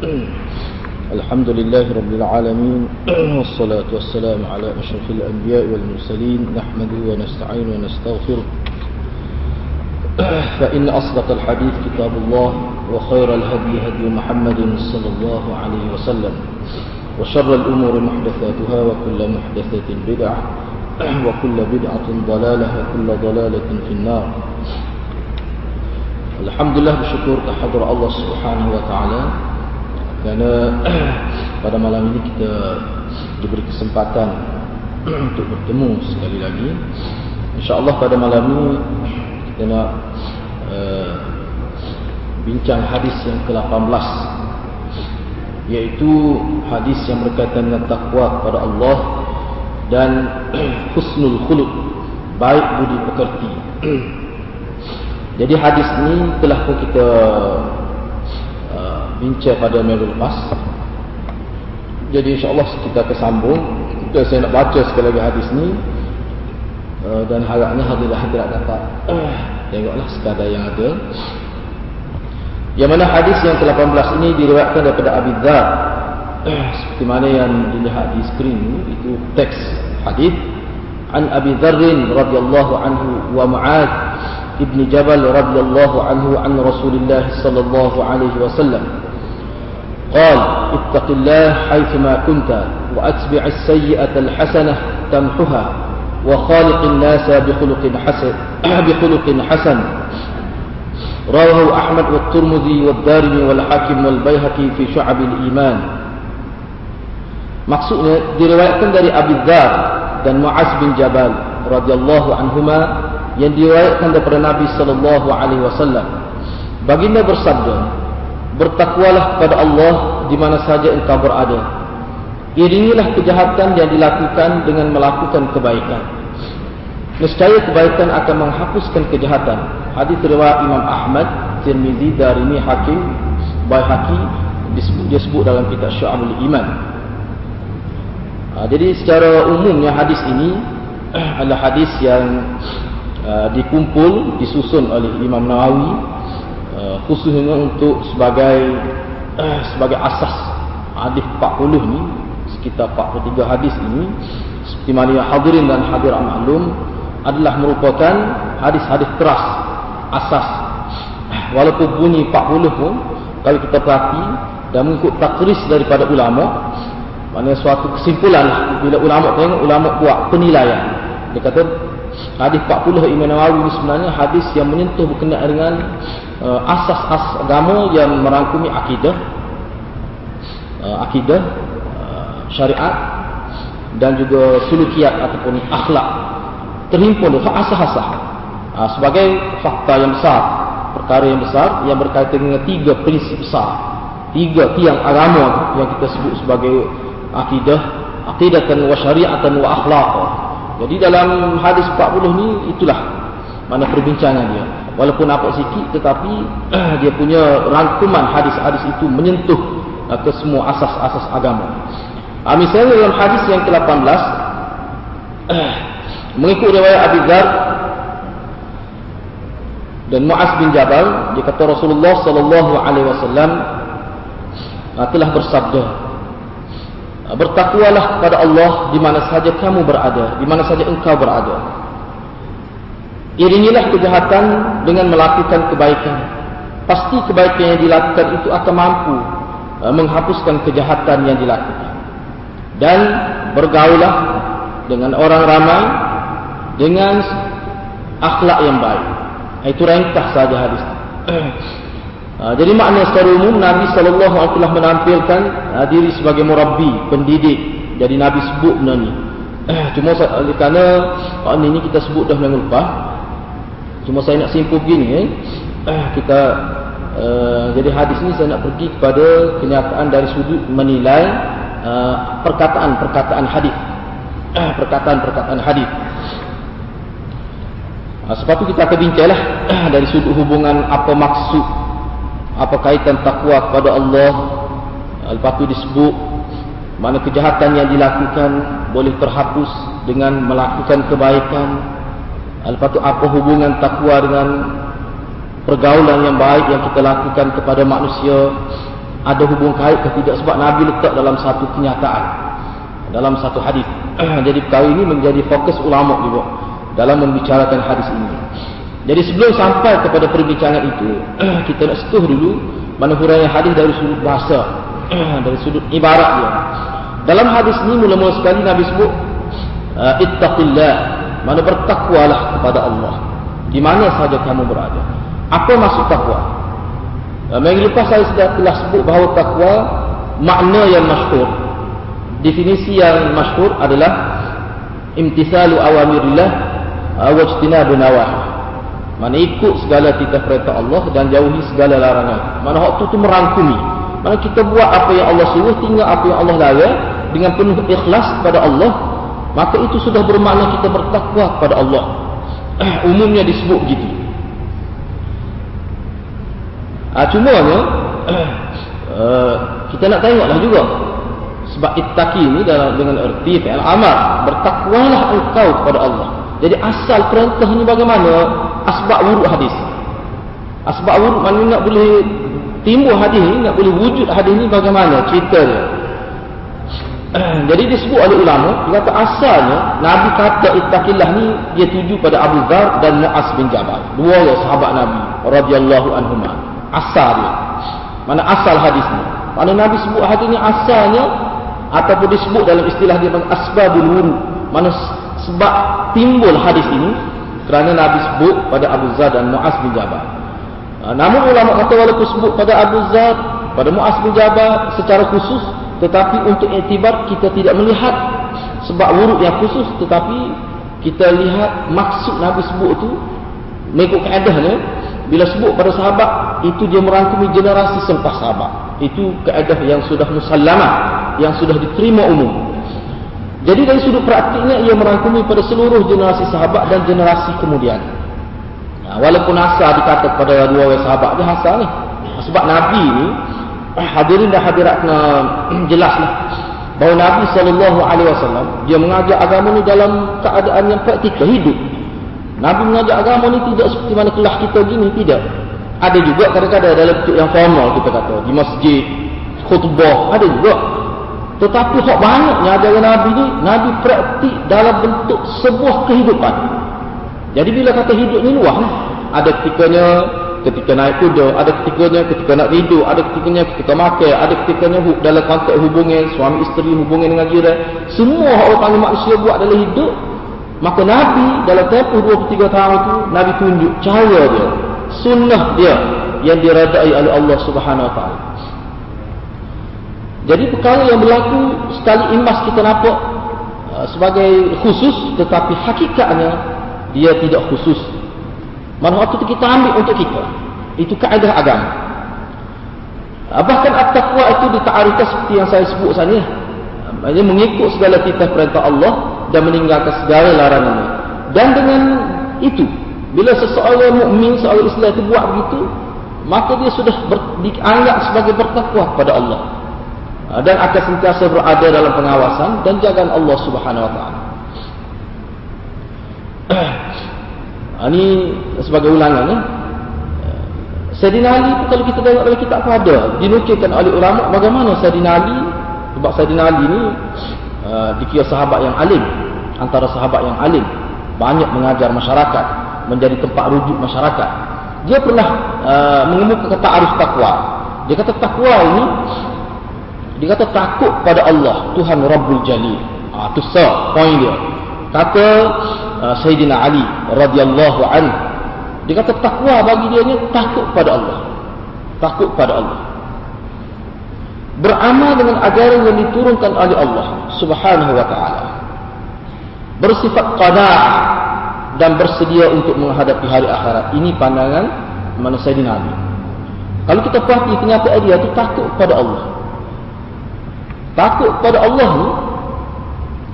الحمد لله رب العالمين والصلاة والسلام على أشرف الأنبياء والمرسلين نحمده ونستعين ونستغفره. فإن أصدق الحديث كتاب الله وخير الهدي هدي محمد صلى الله عليه وسلم وشر الأمور محدثاتها وكل محدثة بدعة وكل بدعة ضلالة وكل ضلالة في النار. Alhamdulillah bersyukur kehadrat Allah Subhanahu wa taala kerana pada malam ini kita diberi kesempatan untuk bertemu sekali lagi. Insya-Allah pada malam ini kita nak uh, bincang hadis yang ke-18 iaitu hadis yang berkaitan dengan takwa kepada Allah dan husnul khuluq, baik budi pekerti. Jadi hadis ini telah pun kita bincang pada minggu lepas. Jadi insyaAllah kita akan sambung. Dan saya nak baca sekali lagi hadis ini. Uh, dan harapnya hadirat-hadirat dapat uh, tengoklah sekadar yang ada. Yang mana hadis yang ke-18 ini diriwayatkan daripada Abi Dhar. Uh, seperti mana yang dilihat di skrin ini, itu teks hadis. An Abi Dharrin radhiyallahu anhu wa Mu'ad ابن جبل رضي الله عنه عن رسول الله صلى الله عليه وسلم قال اتق الله حيثما كنت وأتبع السيئة الحسنة تمحها وخالق الناس بخلق حسن بخلق حسن رواه أحمد والترمذي والدارمي والحاكم والبيهقي في شعب الإيمان Maksudnya diriwayatkan dari Abi Dzar dan Muaz bin Jabal radhiyallahu anhuma yang diriwayatkan daripada Nabi sallallahu alaihi wasallam. Baginda bersabda, "Bertakwalah kepada Allah di mana saja engkau berada. Iringilah kejahatan yang dilakukan dengan melakukan kebaikan. Nescaya kebaikan akan menghapuskan kejahatan." Hadis riwayat Imam Ahmad, Tirmizi, Darimi, Hakim, Baihaqi disebut dia sebut dalam kitab Syu'abul Iman. Ha, jadi secara umumnya hadis ini adalah hadis yang Uh, dikumpul disusun oleh Imam Nawawi uh, khususnya untuk sebagai uh, sebagai asas hadis 40 ni sekitar 43 hadis ini seperti mana yang hadirin dan hadirat maklum adalah merupakan hadis-hadis keras asas. Walaupun bunyi 40 pun kalau kita perhati dan mengikut takris daripada ulama mana suatu kesimpulan bila ulama tengok ulama buat penilaian. Dia kata Hadis 40 Imam Nawawi ini sebenarnya hadis yang menyentuh berkenaan dengan uh, asas-asas agama yang merangkumi akidah, uh, akidah, uh, syariat dan juga sulukiat ataupun akhlak terhimpun dalam asas-asas uh, sebagai fakta yang besar, perkara yang besar yang berkaitan dengan tiga prinsip besar, tiga tiang agama yang kita sebut sebagai akidah, aqidatan wa syariatan wa akhlaq. Jadi dalam hadis 40 ni itulah mana perbincangan dia. Walaupun nampak sikit tetapi dia punya rangkuman hadis-hadis itu menyentuh uh, ke semua asas-asas agama. Uh, misalnya dalam hadis yang ke-18 mengikut riwayat Abi Dzar dan Muaz bin Jabal dia kata Rasulullah sallallahu alaihi wasallam uh, telah bersabda Ah, bertakwalah kepada Allah di mana saja kamu berada, di mana saja engkau berada. Iringilah kejahatan dengan melakukan kebaikan. Pasti kebaikan yang dilakukan itu akan mampu ah, menghapuskan kejahatan yang dilakukan. Dan bergaulah dengan orang ramai dengan akhlak yang baik. Itu ringkas saja hadis. Ha, jadi makna secara umum Nabi sallallahu alaihi wasallam menampilkan ha, diri sebagai murabbi, pendidik. Jadi Nabi sebut benda ni. Cuma kerana hal ini kita sebut dah minggu lepas. Cuma saya nak simpul begini eh. Kita uh, jadi hadis ni saya nak pergi kepada kenyataan dari sudut menilai perkataan-perkataan uh, hadis. Perkataan-perkataan hadis. Ha, sebab itu kita akan bincanglah dari sudut hubungan apa maksud apa kaitan takwa kepada Allah lepas itu disebut mana kejahatan yang dilakukan boleh terhapus dengan melakukan kebaikan lepas itu apa hubungan takwa dengan pergaulan yang baik yang kita lakukan kepada manusia ada hubung kait ke tidak sebab Nabi letak dalam satu kenyataan dalam satu hadis. Jadi perkara ini menjadi fokus ulama juga dalam membicarakan hadis ini. Jadi sebelum sampai kepada perbincangan itu, kita nak setuh dulu mana huraian hadis dari sudut bahasa, dari sudut ibarat dia. Dalam hadis ini mula-mula sekali Nabi sebut uh, ittaqillah, mana bertakwalah kepada Allah. Di mana saja kamu berada. Apa maksud takwa? Uh, minggu lepas saya sudah telah sebut bahawa takwa makna yang masyhur. Definisi yang masyhur adalah imtisalu awamirillah uh, wa ijtinabu nawahi. Mana ikut segala titah perintah Allah dan jauhi segala larangan. Mana waktu itu merangkumi. Mana kita buat apa yang Allah suruh, tinggal apa yang Allah larang dengan penuh ikhlas kepada Allah, maka itu sudah bermakna kita bertakwa kepada Allah. Umumnya disebut begitu. Ah cuma uh, kita nak tengoklah juga sebab ittaqi ini dalam dengan erti fi'il amal bertakwalah engkau kepada Allah. Jadi asal perintah ini bagaimana? Asbab wurud hadis. Asbab wurud mana nak boleh timbul hadis ni, nak boleh wujud hadis ni bagaimana cerita dia. Jadi disebut oleh ulama, dia kata asalnya Nabi kata ittaqillah ni dia tuju pada Abu Dhar dan Mu'az bin Jabal. Dua orang sahabat Nabi radhiyallahu anhuma. Asal dia. Mana asal hadis ni? Mana Nabi sebut hadis ni asalnya ataupun disebut dalam istilah dia asbabul wurud. Mana sebab timbul hadis ini kerana Nabi sebut pada Abu Zar dan Mu'az bin Jabal. Ha, namun ulama kata walaupun sebut pada Abu Zar, pada Mu'az bin Jabal secara khusus, tetapi untuk iktibar kita tidak melihat sebab wurud yang khusus, tetapi kita lihat maksud Nabi sebut itu mengikut keadahnya bila sebut pada sahabat itu dia merangkumi generasi selepas sahabat itu keadaan yang sudah musallamah yang sudah diterima umum jadi dari sudut praktiknya ia merangkumi pada seluruh generasi sahabat dan generasi kemudian. Nah, walaupun asal dikata kepada dua orang sahabat dia asal ni. Sebab Nabi ni eh, hadirin dan hadirat kena jelaslah bahawa Nabi SAW dia mengajar agama ni dalam keadaan yang praktikal hidup. Nabi mengajar agama ni tidak seperti mana kelas kita gini tidak. Ada juga kadang-kadang dalam bentuk yang formal kita kata di masjid khutbah ada juga tetapi hak banyaknya ajaran Nabi ni, Nabi praktik dalam bentuk sebuah kehidupan. Jadi bila kata hidup ni luas lah. Ada ketikanya ketika naik kuda, ada ketikanya ketika nak tidur, ada ketikanya ketika makan, ada ketikanya dalam konteks hubungan suami isteri, hubungan dengan jiran. Semua orang panggil manusia buat dalam hidup, maka Nabi dalam tempoh 23 tahun itu, Nabi tunjuk cara dia, sunnah dia yang diradai oleh Allah Subhanahu Wa Taala. Jadi perkara yang berlaku sekali imbas kita nampak uh, sebagai khusus tetapi hakikatnya dia tidak khusus. Mana waktu itu kita ambil untuk kita. Itu kaedah agama. Uh, bahkan at-taqwa itu dita'arifkan seperti yang saya sebut sana. Maksudnya mengikut segala titah perintah Allah dan meninggalkan segala larangannya. Dan dengan itu, bila seseorang mukmin seorang Islam itu buat begitu, maka dia sudah ber, dianggap sebagai bertakwa kepada Allah. Ah, dan akan sentiasa berada dalam pengawasan dan jagaan Allah Subhanahu wa taala. Ini sebagai ulangan ya. Sayyidina Ali kalau kita tengok dalam kitab ada dinukilkan oleh ulama bagaimana Sayyidina Ali sebab Sayyidina Ali ini uh, dikira sahabat yang alim antara sahabat yang alim banyak mengajar masyarakat menjadi tempat rujuk masyarakat dia pernah uh, mengemukakan takwa dia kata takwa ini dia kata takut pada Allah, Tuhan Rabbul Jalil. Ah tu sah poin dia. Kata uh, Sayyidina Ali radhiyallahu anhu. Dia kata takwa bagi dia ni takut pada Allah. Takut pada Allah. Beramal dengan ajaran yang diturunkan oleh Allah Subhanahu wa taala. Bersifat qanaah dan bersedia untuk menghadapi hari akhirat. Ini pandangan mana Sayyidina Ali. Kalau kita perhati kenyataan dia itu takut pada Allah takut pada Allah ni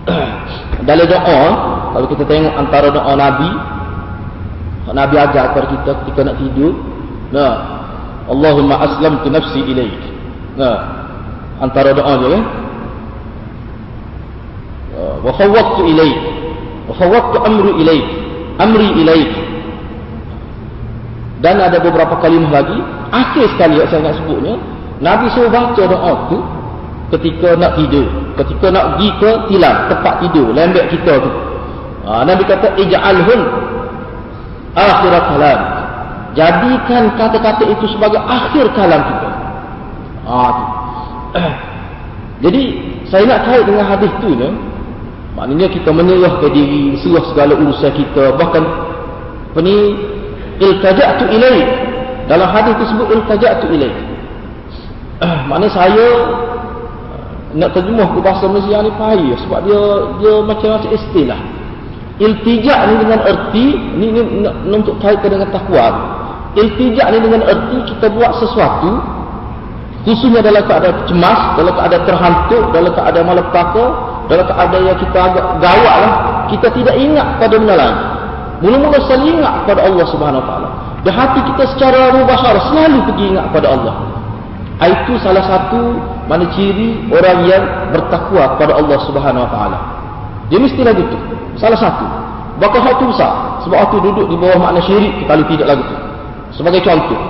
dalam doa kalau kita tengok antara doa Nabi Nabi ajar kepada kita ketika nak tidur nah Allahumma aslamtu nafsi ilaik. Nah antara doa dia kan wa fawwadtu ilaik wa fawwadtu amru ilaik amri ilaik. Dan ada beberapa kalimah lagi akhir sekali yang saya nak sebutnya Nabi suruh baca doa tu ketika nak tidur. Ketika nak pergi ke tilam, tempat tidur, lembek kita tu. Ha, Nabi kata, Ija'alhun akhirat kalam. Jadikan kata-kata itu sebagai akhir kalam kita. Ha, tu. Jadi, saya nak kait dengan hadis tu ni, maknanya kita menyerahkan diri, serah segala urusan kita, bahkan apa ni, iltaja'tu ilaih. Dalam hadis tersebut, iltaja'tu ilaih. maknanya saya nak terjemah ke bahasa Malaysia ni payah sebab dia dia macam-macam istilah. Iltijak ni dengan erti ni, ni untuk kaitkan dengan takwa. Iltijak ni dengan erti kita buat sesuatu khususnya dalam keadaan cemas dalam keadaan terhantuk dalam keadaan malapetaka dalam keadaan yang kita agak gawat lah kita tidak ingat pada benda lain. Mula-mula selalu ingat pada Allah subhanahu wa ta'ala. Hati kita secara mubashara selalu pergi ingat pada Allah itu salah satu mana ciri orang yang bertakwa kepada Allah Subhanahu Wa Taala. Dia mestilah gitu. Salah satu. Bakal hak tu besar. Sebab waktu duduk di bawah makna syirik kalau tidak lagi tu. Sebagai contoh.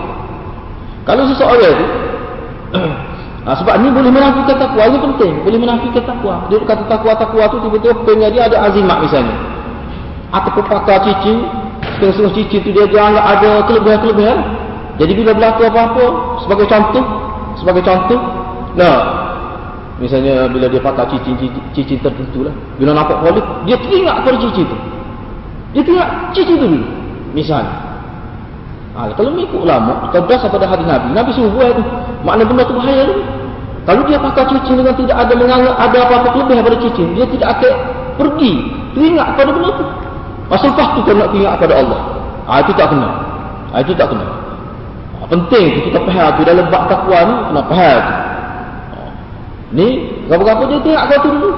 Kalau seseorang itu ha, sebab ni boleh menafikan takwa ini penting. Boleh menafikan takwa. Dia kata takwa-takwa tu tiba-tiba pengen dia ada azimat misalnya. Ataupun pakar cicing. Setengah-setengah cicing tu dia jangan ada kelebihan-kelebihan. Jadi bila berlaku apa-apa sebagai contoh. Sebagai contoh Nah, misalnya bila dia patah cicing-cicing tertentu lah. Bila nampak polis, dia teringat pada cicing tu. Dia teringat cicing tu dulu. Misalnya. Ha, kalau mengikut ulama, kita berasal pada hadis Nabi. Nabi suruh buat tu. Makna benda tu bahaya tu. Kalau dia pakai cicing dengan tidak ada menganggap ada apa-apa lebih pada cicing, dia tidak akan pergi teringat pada benda tu. Masa lepas tu kena teringat pada Allah. Ha, itu tak kena. Ha, itu tak kena. Ha, penting kita faham tu dalam bab takwa ni, kena faham tu. Ni, apa-apa dia tengok kau tu dulu.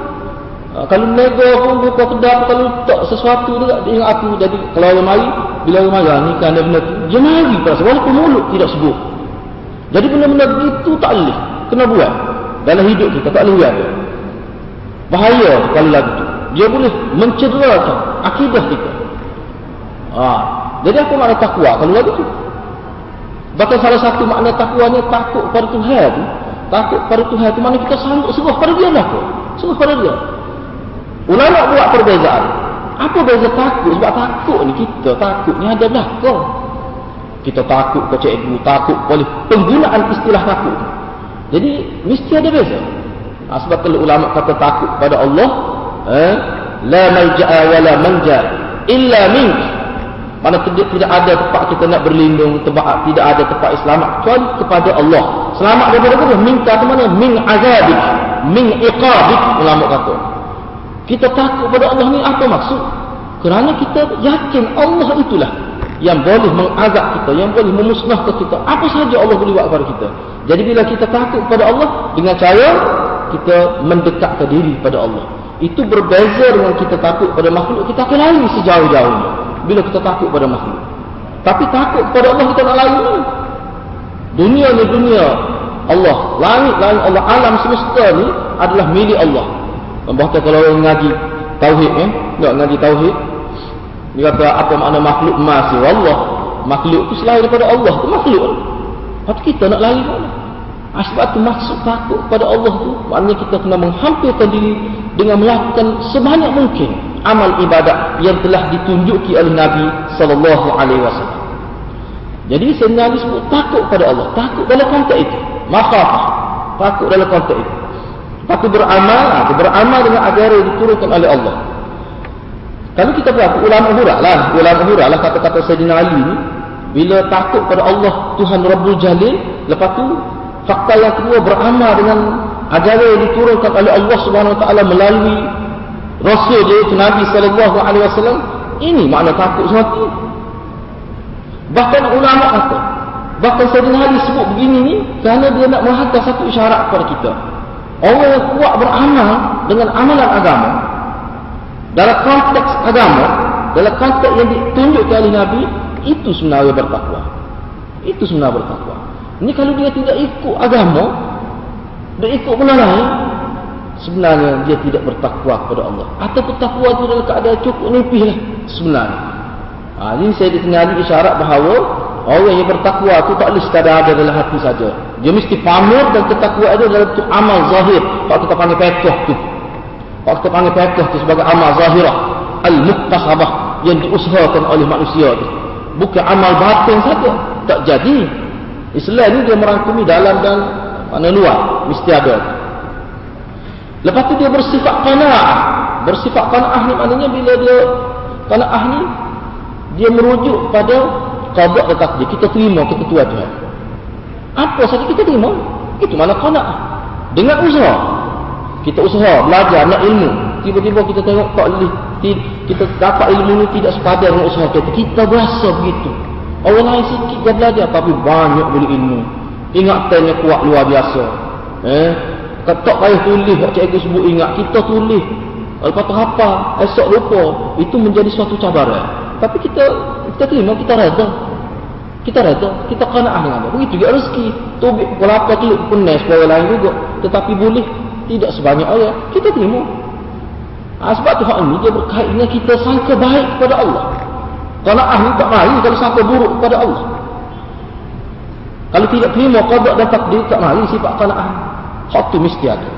Ha, kalau nego pun, buka kedap, kalau tak sesuatu dia, dia aku. Jadi, kalau orang mari, bila orang mari, ni kan ada benda tu. Dia mari perasa, walaupun mulut tidak sebut. Jadi, benda-benda itu tak boleh. Kena buat. Dalam hidup kita, tak boleh buat. Bahaya kalau lagu tu. Dia boleh mencederakan akidah kita. Ha. Jadi, apa makna takwa kalau lagu tu? Bahkan salah satu makna takwanya takut pada Tuhan. Tu takut pada Tuhan itu mana kita sanggup serah pada dia lah serah pada dia. Ulama buat perbezaan. Apa beza takut? Sebab takut ni kita takut ni ada belakang. Kita takut ke cikgu takut oleh penggunaan istilah takut. Jadi mesti ada beza. Ha, sebab kalau ulama kata takut pada Allah eh, la malja'a wa la manja illa mink mana tidak, tidak ada tempat kita nak berlindung, tempat tidak ada tempat selamat kecuali kepada Allah. Selamat daripada apa? Minta ke mana? Min azabik, min iqabik ulama kata. Kita takut pada Allah ni apa maksud? Kerana kita yakin Allah itulah yang boleh mengazab kita, yang boleh memusnahkan kita. Apa saja Allah boleh buat kepada kita. Jadi bila kita takut kepada Allah dengan cara kita mendekatkan diri kepada Allah. Itu berbeza dengan kita takut pada makhluk, kita akan lari sejauh-jauhnya bila kita takut pada makhluk. Tapi takut kepada Allah kita nak lari ni. Dunia ni dunia Allah. Langit, langit Allah. Alam semesta ni adalah milik Allah. Bahkan kalau orang ngaji Tauhid eh. Tak ngaji Tauhid. Dia kata apa makna makhluk emas ni. Allah. Makhluk tu selain daripada Allah. tu makhluk. Lepas kita nak lari mana? Ah, sebab tu maksud takut pada Allah tu. Maknanya kita kena menghampirkan diri dengan melakukan sebanyak mungkin amal ibadat yang telah ditunjuki oleh Nabi sallallahu alaihi wasallam. Jadi sebenarnya sebut takut pada Allah, takut dalam konteks itu. Makhafah, takut dalam konteks itu. Takut beramal, atau beramal dengan ajaran yang diturunkan oleh Allah. Kalau kita berapa ulama hurak lah, ulama hurak lah kata-kata Sayyidina Ali ni, bila takut pada Allah Tuhan Rabbul Jalil, lepas tu fakta yang kedua beramal dengan ajaran yang diturunkan oleh Allah Subhanahu Wa Taala melalui Rasul dia itu Nabi sallallahu alaihi wasallam ini makna takut sesuatu. Bahkan ulama kata, bahkan Sayyidina Ali sebut begini ni kerana dia nak menghantar satu isyarat kepada kita. Orang yang kuat beramal dengan amalan agama dalam konteks agama, dalam konteks yang ditunjukkan oleh Nabi, itu sebenarnya bertakwa. Itu sebenarnya bertakwa. Ini kalau dia tidak ikut agama, dia ikut benda lain, sebenarnya dia tidak bertakwa kepada Allah atau bertakwa itu dalam keadaan cukup nipih lah sebenarnya ha, ini saya ditinggali isyarat bahawa orang yang bertakwa itu tak boleh sekadar ada dalam hati saja Dia mesti pamer dan ketakwaan itu dalam tu amal zahir. Kalau kita panggil pekoh tu. Kalau kita panggil pekoh tu sebagai amal zahirah. Al-Muktasabah yang diusahakan oleh manusia tu. Bukan amal batin saja. Tak jadi. Islam ni dia merangkumi dalam dan mana luar. Mesti ada. Lepas tu dia bersifat kana'ah. Bersifat kana'ah ni maknanya bila dia kana'ah ni dia merujuk pada qada dan takdir. Kita terima ketentuan Tuhan. Apa saja kita terima? Itu mana kana'ah. Dengan usaha. Kita usaha, belajar, nak ilmu. Tiba-tiba kita tengok tak boleh. Kita dapat ilmu ni tidak sepadan dengan usaha kita. Kita berasa begitu. Orang lain sikit dia belajar tapi banyak boleh ilmu. Ingatannya kuat luar biasa. Eh? Tak payah tulis buat cikgu sebut ingat. Kita tulis. Lepas tu apa? Esok lupa. Itu menjadi suatu cabaran. Tapi kita kita terima, kita reda. Kita reda. Kita kana'ah dengan dia. Begitu juga rezeki. Tubik pukul apa tu penas supaya lain juga. Tetapi boleh tidak sebanyak orang. Kita terima. Ha, sebab tu hak ni dia berkait dengan kita sangka baik kepada Allah. Kana'ah ni tak mari kalau sangka buruk kepada Allah. Kalau tidak terima qada dan takdir tak mari sifat kana'ah. Hak tu mesti ada.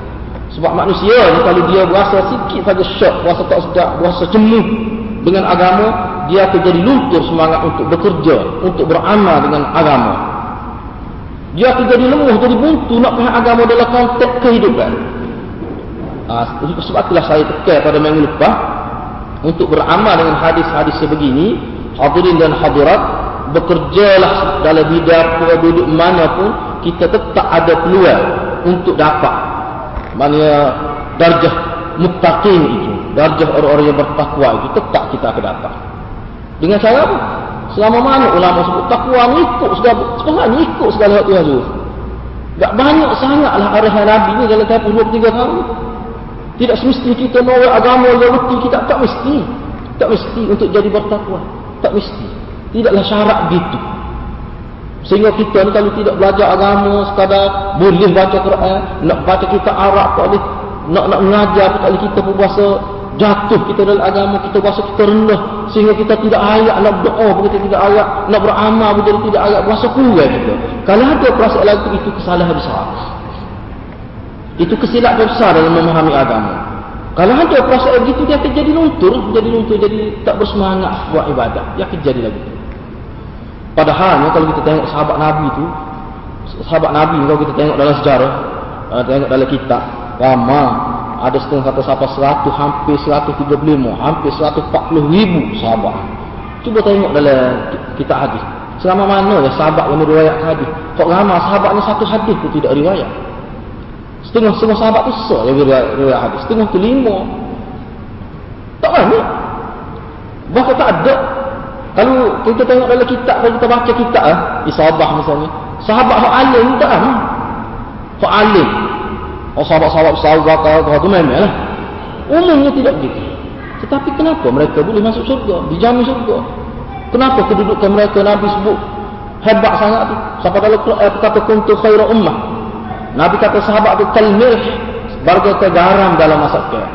Sebab manusia ni kalau dia berasa sikit saja syok, berasa tak sedap, berasa jenuh dengan agama, dia akan jadi luntur semangat untuk bekerja, untuk beramal dengan agama. Dia akan jadi lemah, jadi buntu nak faham agama dalam konteks kehidupan. Ha, sebab itulah saya tekan pada minggu lepas untuk beramal dengan hadis-hadis sebegini, hadirin dan hadirat, bekerjalah dalam bidang duduk mana pun, kita tetap ada peluang untuk dapat. Mana darjah muttaqin itu darjah orang-orang yang bertakwa itu tetap kita akan dapat. Dengan cara apa? selama mana ulama sebut takwa ikut segala sebenarnya ikut segala waktu yang zuhur tak banyak sangatlah arahan Nabi ni dalam tempoh 23 tahun. Tidak semesti kita mahu agama yang betul kita tak mesti. Tak mesti untuk jadi bertakwa. Tak mesti. Tidaklah syarat gitu Sehingga kita ni kalau tidak belajar agama sekadar boleh baca Quran, nak baca kita Arab tak boleh, nak nak mengajar tak boleh kita pun berasa jatuh kita dalam agama, kita berasa kita rendah sehingga kita tidak ayat nak berdoa kita tidak ayat, nak beramal kita tidak ayat, berasa kurang kita. Kalau ada perasaan lagu itu kesalahan besar. Itu kesilapan besar dalam memahami agama. Kalau ada perasaan begitu dia akan jadi luntur, jadi luntur, jadi tak bersemangat buat ibadat. Dia akan jadi lagu itu. Padahal kalau kita tengok sahabat Nabi tu, sahabat Nabi kalau kita tengok dalam sejarah, uh, tengok dalam kitab, lama ada setengah kata siapa seratus, hampir seratus tiga puluh lima, hampir seratus empat puluh ribu sahabat. Cuba tengok dalam kitab hadis. Selama mana ya sahabat yang riwayat hadis? Kok lama sahabat ni satu hadis tu tidak riwayat. Setengah semua sahabat tu sah yang riwayat, hadis. Setengah tu lima. Tak banyak. Bahkan tak ada kalau kita tengok dalam kitab, kalau kita baca kitab ah, Isabah misalnya, sahabat hak alim tak ah. Hak alim. Oh sahabat-sahabat sahabat kau tu memanglah. Umumnya tidak begitu. Tetapi kenapa mereka boleh masuk surga, dijamin surga? Kenapa kedudukan mereka Nabi sebut hebat sangat tu? Sampai dalam Quran kata kuntu khairu ummah. Nabi kata sahabat tu kalmil sebagai garam dalam masakan.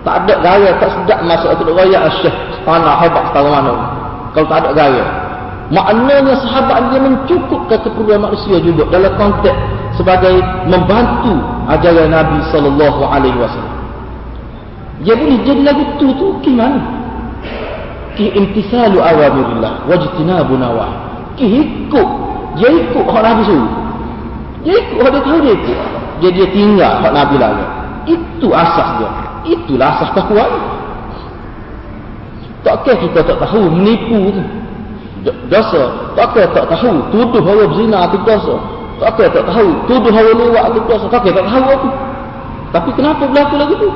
Tak ada gaya, tak sedap masuk itu gaya asyik tanah hebat setara mana kalau tak ada gaya. Maknanya sahabat dia mencukupkan keperluan manusia juga dalam konteks sebagai membantu ajaran Nabi sallallahu alaihi wasallam. Dia boleh jadi lagu tu tu gimana ki imtisalu awamirillah wajtinabu nawah ki ikut dia ikut hak Nabi suruh. Dia ikut hak dia tahu dia ikut. Dia, dia tinggal hak Nabi lalu. Itu asas dia. Itulah asas takwa Takkah kita tak tahu menipu tu dosa? Takkah tak tahu tuduh orang berzina itu dosa? Takkah tak tahu tuduh orang lewat itu dosa? Takkah tak tahu apa? Tapi kenapa berlaku lagi tu?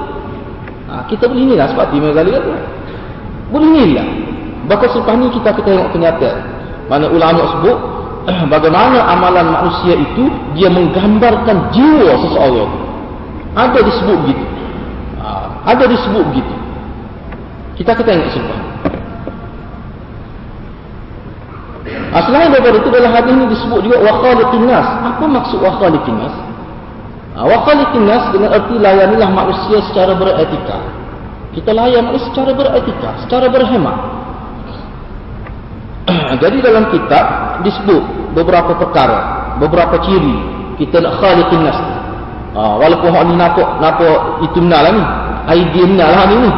Ha, kita boleh inilah sebab timur kali kata. Boleh inilah. Bahkan selepas ni kita akan tengok kenyataan. Mana ulama sebut, bagaimana amalan manusia itu, dia menggambarkan jiwa seseorang. Ada disebut begitu. Ha, ada disebut begitu. Kita akan tengok semua. Ah, selain daripada itu dalam hadis ini disebut juga wakhaliqin nas. Apa maksud wakhaliqin nas? Ah, wakhaliqin nas dengan erti layanilah manusia secara beretika. Kita layan manusia secara beretika, secara berhemat. Jadi dalam kitab disebut beberapa perkara, beberapa ciri kita nak khaliqin nas. Ha, walaupun hak ni nampak nampak itu benar lah ni. Idea benar lah ni ni.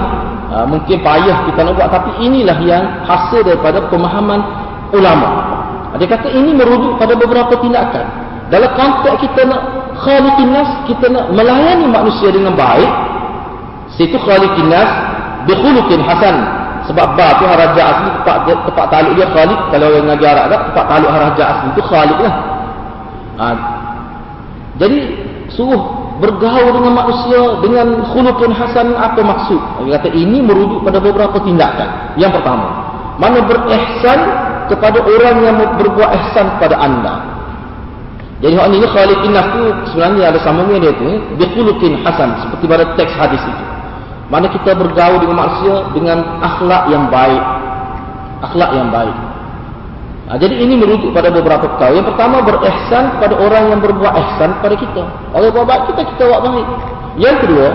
Ha, mungkin payah kita nak buat tapi inilah yang hasil daripada pemahaman ulama. Ha, dia kata ini merujuk pada beberapa tindakan. Dalam konteks kita nak khaliqin nas, kita nak melayani manusia dengan baik. Situ khaliqin nas bi khuluqin hasan. Sebab ba tu haraja asli tempat tempat taluk dia khaliq kalau orang ngajar Arab tak tempat taluk haraja asli itu khaliq lah. Ha, jadi suruh bergaul dengan manusia dengan khuluqun hasan apa maksud? Dia kata ini merujuk pada beberapa tindakan. Yang pertama, mana berihsan kepada orang yang berbuat ihsan kepada anda. Jadi hak ni khaliqin nafs tu sebenarnya ada sambungnya dia tu, bi khuluqin hasan seperti pada teks hadis itu. Mana kita bergaul dengan manusia dengan akhlak yang baik. Akhlak yang baik. Ha, jadi ini merujuk pada beberapa perkara. Yang pertama berihsan kepada orang yang berbuat ihsan kepada kita. Orang buat baik kita, kita buat baik. Yang kedua,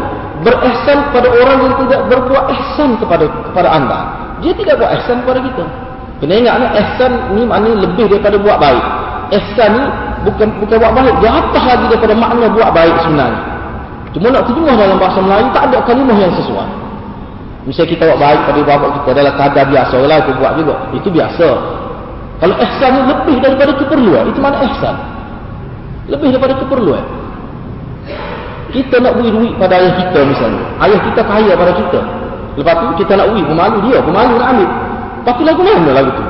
berihsan kepada orang yang tidak berbuat ihsan kepada kepada anda. Dia tidak buat ihsan kepada kita. Kena ingat ni, ihsan ni maknanya lebih daripada buat baik. Ihsan ni bukan bukan buat baik. Dia atas lagi daripada makna buat baik sebenarnya. Cuma nak terjemah dalam bahasa Melayu, tak ada kalimah yang sesuai. Misalnya kita buat baik pada bapak kita dalam kadar biasa lah, kita buat juga. Itu biasa. Kalau ihsan lebih daripada keperluan, itu mana ihsan? Lebih daripada keperluan. Kita nak beri duit pada ayah kita misalnya. Ayah kita kaya pada kita. Lepas tu kita nak beri, pemalu dia, pemalu nak ambil. Lepas tu lagu mana lagu tu?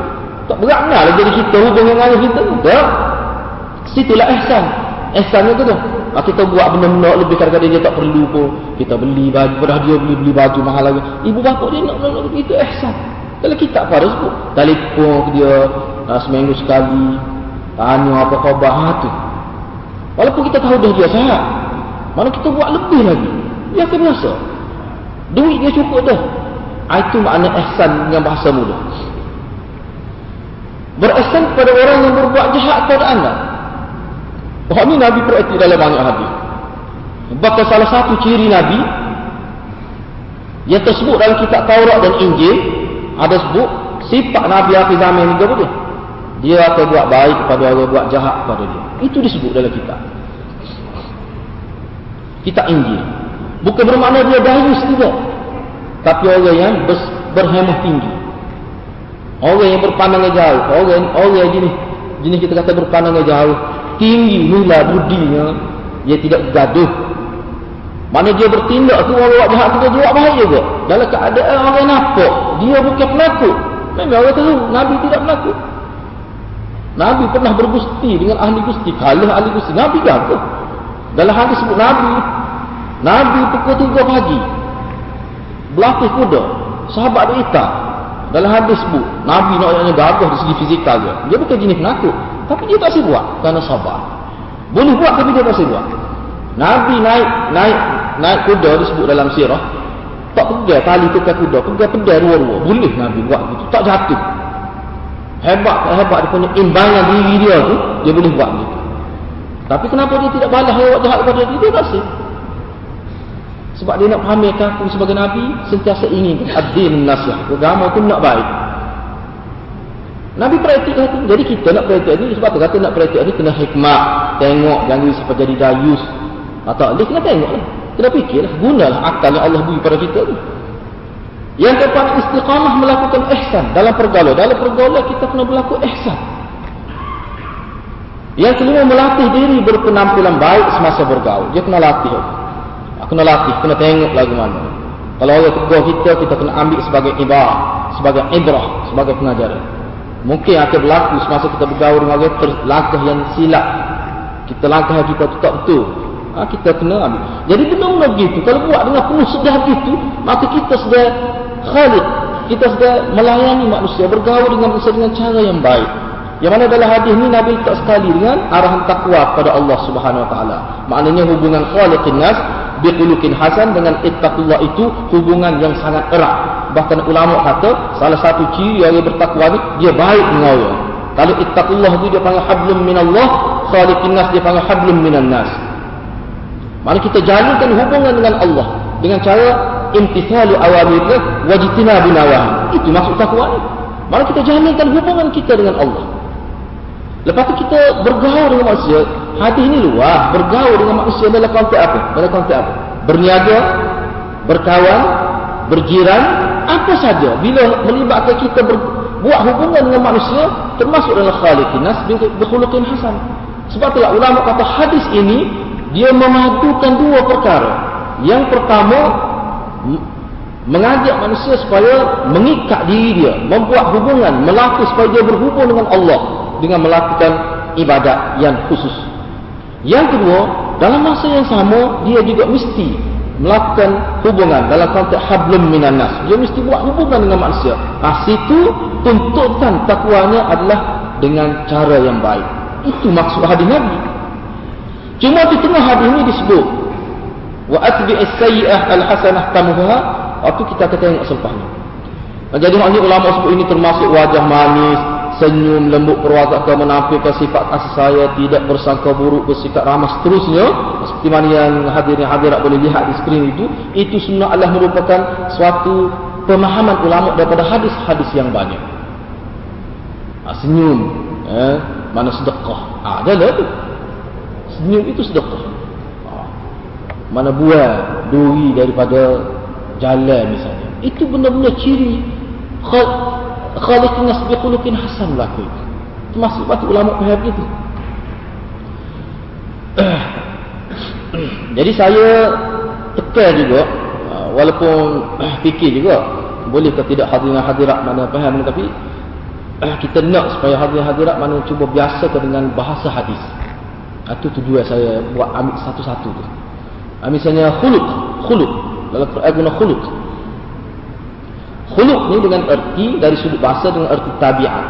Tak berakna lah jadi kita hubung dengan ayah kita. Tak. Situlah ihsan. Ihsan itu tu. Ah, kita buat benda-benda lebih kadang-kadang dia tak perlu pun. Kita beli baju, pada dia beli beli baju mahal lagi. Ibu bapa dia nak, nak itu ihsan. Kalau kita apa harus sebut. Telefon ke dia, ha, seminggu sekali. Tanya apa khabar. Ha, tu. Walaupun kita tahu dah dia sehat mana kita buat lebih lagi. Dia akan biasa duit dia cukup dah. Ha, itu makna ihsan yang bahasa muda berihsan kepada orang yang berbuat jahat kepada anda. Bahawa ini Nabi beretik dalam banyak hadis. Bahkan salah satu ciri Nabi yang tersebut dalam kitab Taurat dan Injil ada sebut sifat Nabi akhir zaman ini dia? Dia akan buat baik kepada orang buat jahat kepada dia. Itu disebut dalam kitab. Kitab Injil. Bukan bermakna dia dayus tidak tapi orang yang berhemah tinggi. Orang yang berpandangan jauh. Orang orang jenis jenis kita kata berpandangan jauh tinggi nilai budinya dia tidak gaduh. Mana dia bertindak tu orang buat jahat kita dia buat baik juga. Dalam keadaan orang nampak dia bukan penakut memang orang tahu Nabi tidak penakut Nabi pernah bergusti dengan ahli gusti. Kalah ahli gusti. Nabi apa? Dalam hadis sebut Nabi. Nabi pukul tiga pagi. Berlatih kuda. Sahabat dia hitam. Dalam hadis sebut. Nabi nak yang gagah dari segi fizikal dia. Dia bukan jenis penakut. Tapi dia tak buat. Kerana sabar. Boleh buat tapi dia tak buat. Nabi naik naik naik kuda disebut dalam sirah. Tak pegang tali tukar kuda. Pegang pedal dua-dua. Boleh Nabi buat begitu. Tak jatuh hebat tak hebat dia punya imbangan diri dia tu dia boleh buat gitu tapi kenapa dia tidak balas lewat jahat kepada dia? Dia rasa. Sebab dia nak pamerkan aku sebagai Nabi sentiasa ingin nasihat agama tu nak baik. Nabi praktik itu jadi kita nak praktik ni sebab tu kata nak praktik ni kena hikmah. Tengok jangan siapa jadi dayus. Atau dia kena tengok lah. Kena fikir lah. Gunalah akal yang Allah beri pada kita tu yang keempat istiqamah melakukan ihsan dalam pergaulan. Dalam pergaulan kita kena berlaku ihsan. Yang kelima melatih diri berpenampilan baik semasa bergaul. Dia kena latih. Kena latih, kena tengok lagu mana. Kalau orang tegur kita, kita kena ambil sebagai ibadah, sebagai ibrah, sebagai pengajaran. Mungkin akan berlaku semasa kita bergaul dengan orang terlangkah yang silap. Kita langkah kita tu tak betul. Ha, kita kena ambil. Jadi benar-benar begitu. Kalau buat dengan penuh sedar begitu, maka kita sedar Khalid. Kita sudah melayani manusia bergaul dengan manusia dengan cara yang baik. Yang mana dalam hadis ni Nabi tak sekali dengan arahan takwa kepada Allah Subhanahu Wa Taala. Maknanya hubungan khaliqin nas biqulukin hasan dengan ittaqullah itu hubungan yang sangat erat. Bahkan ulama kata salah satu ciri orang bertakwa ni dia baik dengan orang. Kalau ittaqullah itu dia panggil hablum minallah khaliqin nas dia panggil hablum minan nas Mana kita jalankan hubungan dengan Allah dengan cara imtithalu awamirnya wajtina binawahi. Itu maksud takwa ni. Mari kita jalankan hubungan kita dengan Allah. Lepas tu kita bergaul dengan manusia, hadis ni luas bergaul dengan manusia dalam konteks apa dalam konteks apa berniaga berkawan berjiran apa saja bila melibatkan kita ber, buat hubungan dengan manusia termasuk dalam khaliqin nas bikhuluqin hasan sebab itulah ulama kata hadis ini dia memadukan dua perkara yang pertama mengajak manusia supaya mengikat diri dia membuat hubungan melakukan supaya dia berhubung dengan Allah dengan melakukan ibadat yang khusus. Yang kedua dalam masa yang sama dia juga mesti melakukan hubungan dalam konteks hablum minan nas. Dia mesti buat hubungan dengan manusia. Nah situ tuntutan takwanya adalah dengan cara yang baik. Itu maksud hadis Nabi. Cuma di tengah hadis ini disebut wa atbi'is sayyi'ah al-hasanah tamuha waktu kita akan tengok ni. Jadi maknanya ulama sebut ini termasuk wajah manis senyum lembut perwakilan menampilkan sifat kasih saya tidak bersangka buruk bersikap ramah seterusnya. Seperti mana yang hadirin hadirat boleh lihat di skrin itu itu semua adalah merupakan suatu pemahaman ulama daripada hadis-hadis yang banyak. Ha, senyum eh, mana sedekah. Ah ha, tu. Senyum itu sedekah mana buah duri daripada jalan misalnya. Itu benar-benar ciri. Khaliqin nas bi khuluqin hasan laku itu termasuk batu ulama faham begitu jadi saya tekan juga uh, walaupun fikir juga boleh ke tidak hadirin hadirat mana faham tapi uh, kita nak supaya hadirin hadirat mana cuba biasa dengan bahasa hadis. Itu tujuan saya buat ambil satu-satu tu uh, misalnya khuluq khuluq. Dalam Quran guna khuluq. Khuluq ni dengan erti dari sudut bahasa dengan erti tabiat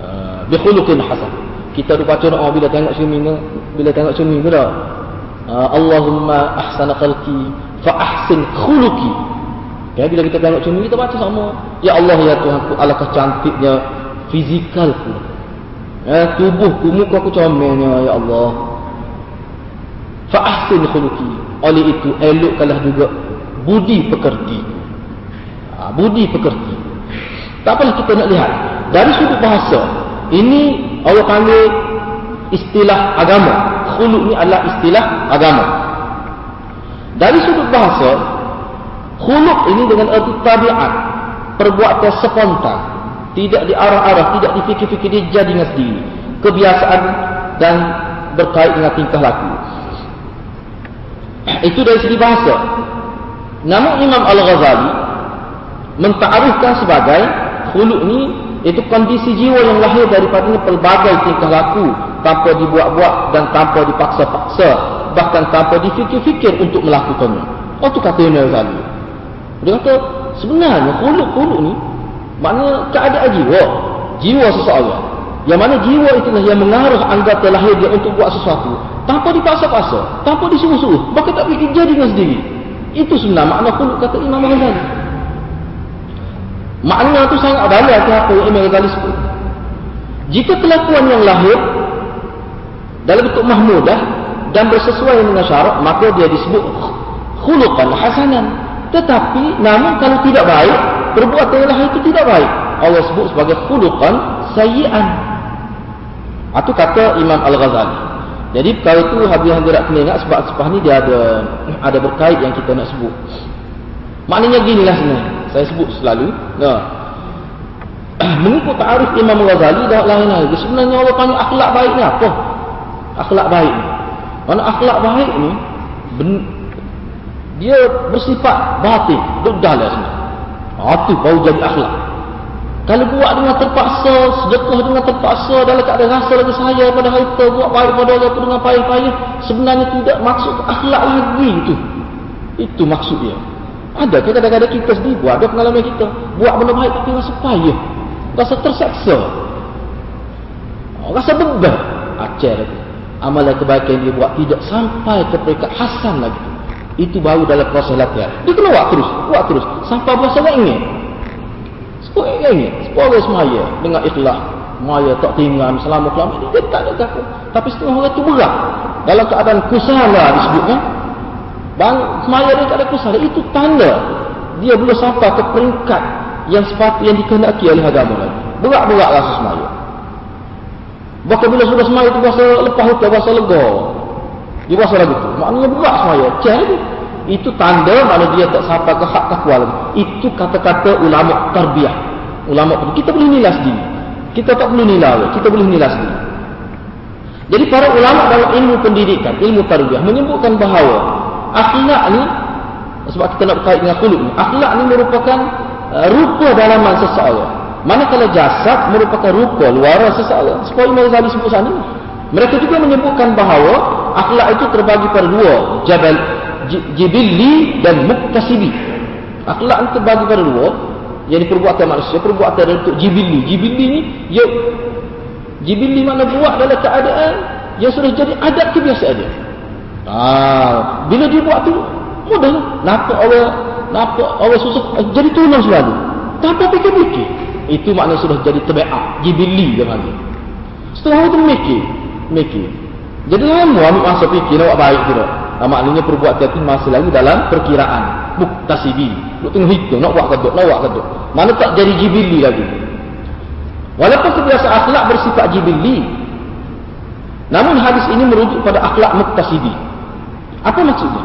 uh, bi khuluqin hasan. Kita ada baca doa bila tengok cermin bila tengok tu dah. Uh, Allahumma ahsana khalqi fa ahsin khuluqi. Ya bila kita tengok cermin kita baca sama. Ya Allah ya Tuhan ku alangkah cantiknya fizikalku. Ya tubuhku muka aku comelnya ya Allah fa ahsin khuluqi. Oleh itu elokkanlah juga budi pekerti. Ha, budi pekerti. Tak apalah kita nak lihat. Dari sudut bahasa ini Allah panggil istilah agama. Khuluk ni adalah istilah agama. Dari sudut bahasa khuluk ini dengan erti tabiat. Perbuatan spontan. Tidak diarah-arah tidak dipikir-fikir dia jadi dengan sendiri. Kebiasaan dan berkait dengan tingkah laku itu dari segi bahasa. Namun Imam Al-Ghazali mentarifkan sebagai khuluk ni itu kondisi jiwa yang lahir daripada pelbagai tingkah laku tanpa dibuat-buat dan tanpa dipaksa-paksa bahkan tanpa difikir-fikir untuk melakukannya. Oh tu kata Imam Ghazali dia kata sebenarnya khuluk-khuluk ni maknanya keadaan jiwa. Jiwa seseorang yang mana jiwa itulah yang mengaruh anggota lahir dia untuk buat sesuatu tanpa dipaksa-paksa tanpa disuruh-suruh bahkan tak fikir jadi dengan sendiri itu sebenarnya makna khuluk kata Imam Ghazali Makna tu sangat dalam ke apa Imam Ghazali sebut. Jika kelakuan yang lahir dalam bentuk mahmudah dan bersesuaian dengan syarat, maka dia disebut khuluqan hasanan. Tetapi namun kalau tidak baik, perbuatan yang lahir itu tidak baik. Allah sebut sebagai khuluqan sayyi'an. Itu kata Imam Al-Ghazali. Jadi kalau itu habis hadirat kena ingat sebab sebab ni dia ada ada berkait yang kita nak sebut. Maknanya ginilah sebenarnya. Saya sebut selalu nah. Mengikut ta'arif Imam Ghazali dah lain lagi sebenarnya Allah panggil akhlak baik ni apa? Akhlak baik ni. Mana akhlak baik ni ben, dia bersifat batin. Dudal lah sebenarnya. Itu baru jadi akhlak kalau buat dengan terpaksa sedekah dengan terpaksa dalam keadaan rasa lagi saya pada hari itu buat baik pada Allah dengan payah-payah sebenarnya tidak maksud akhlak lagi itu itu maksud dia. Ada kita kadang-kadang kita sendiri buat ada pengalaman kita buat benda baik tapi rasa payah rasa terseksa. Rasa beban. Acer itu amalan kebaikan dia buat tidak sampai ke peringkat hasan lagi. Itu baru dalam proses latihan. Dia kena buat terus buat terus. Sampai berasa tak ingin sepuluh ingin sepuluh semaya dengan ikhlas maya tak tinggal selama kelama dia tak ada takut tapi setengah orang itu berat dalam keadaan kusala disebutnya Bang, semaya dia tak ada kesalahan. Itu tanda dia belum sampai ke peringkat yang sepatut yang dikehendaki oleh agama lagi. Berat-berat rasa semaya. Bahkan bila sudah semaya itu bahasa lepas itu bahasa lega. Dia bahasa lagi tu. Maknanya berat semaya. Cah itu. Tanda mana dia tak sampai ke hak takwa lagi. Itu kata-kata ulama tarbiyah. Ulama kita boleh nilai sendiri. Kita tak perlu nilai. Kita boleh nilai sendiri. Jadi para ulama dalam ilmu pendidikan, ilmu tarbiyah menyebutkan bahawa akhlak ni sebab kita nak berkait dengan kulit ni, akhlak ni merupakan uh, rupa dalaman seseorang. Manakala jasad merupakan rupa luar seseorang. Seperti Imam Ghazali sebut sana. Mereka juga menyebutkan bahawa akhlak itu terbagi pada dua. Jabal jibilli dan muktasibi. Akhlak itu terbagi pada dua. Yang perbuatan manusia, perbuatan untuk jibilli. Jibilli ni, ya, jibilli mana buat dalam keadaan yang sudah jadi adat kebiasaan dia. Ah, bila dia buat tu mudah. Nampak orang, nampak orang susah, jadi tunang selalu. Tanpa fikir-fikir. Itu makna sudah jadi tabiat, jibili dia panggil. Setelah itu mikir, mikir. Jadi lama ambil masa fikir nak baik tidak. Nah, maknanya perbuatan itu masih lagi dalam perkiraan. Muktasibi. Nak tengah hitung, nak buat keduk, nak buat keduk. Mana tak jadi jibili lagi. Walaupun kebiasaan akhlak bersifat jibili. Namun hadis ini merujuk pada akhlak muktasibi. Apa maksudnya?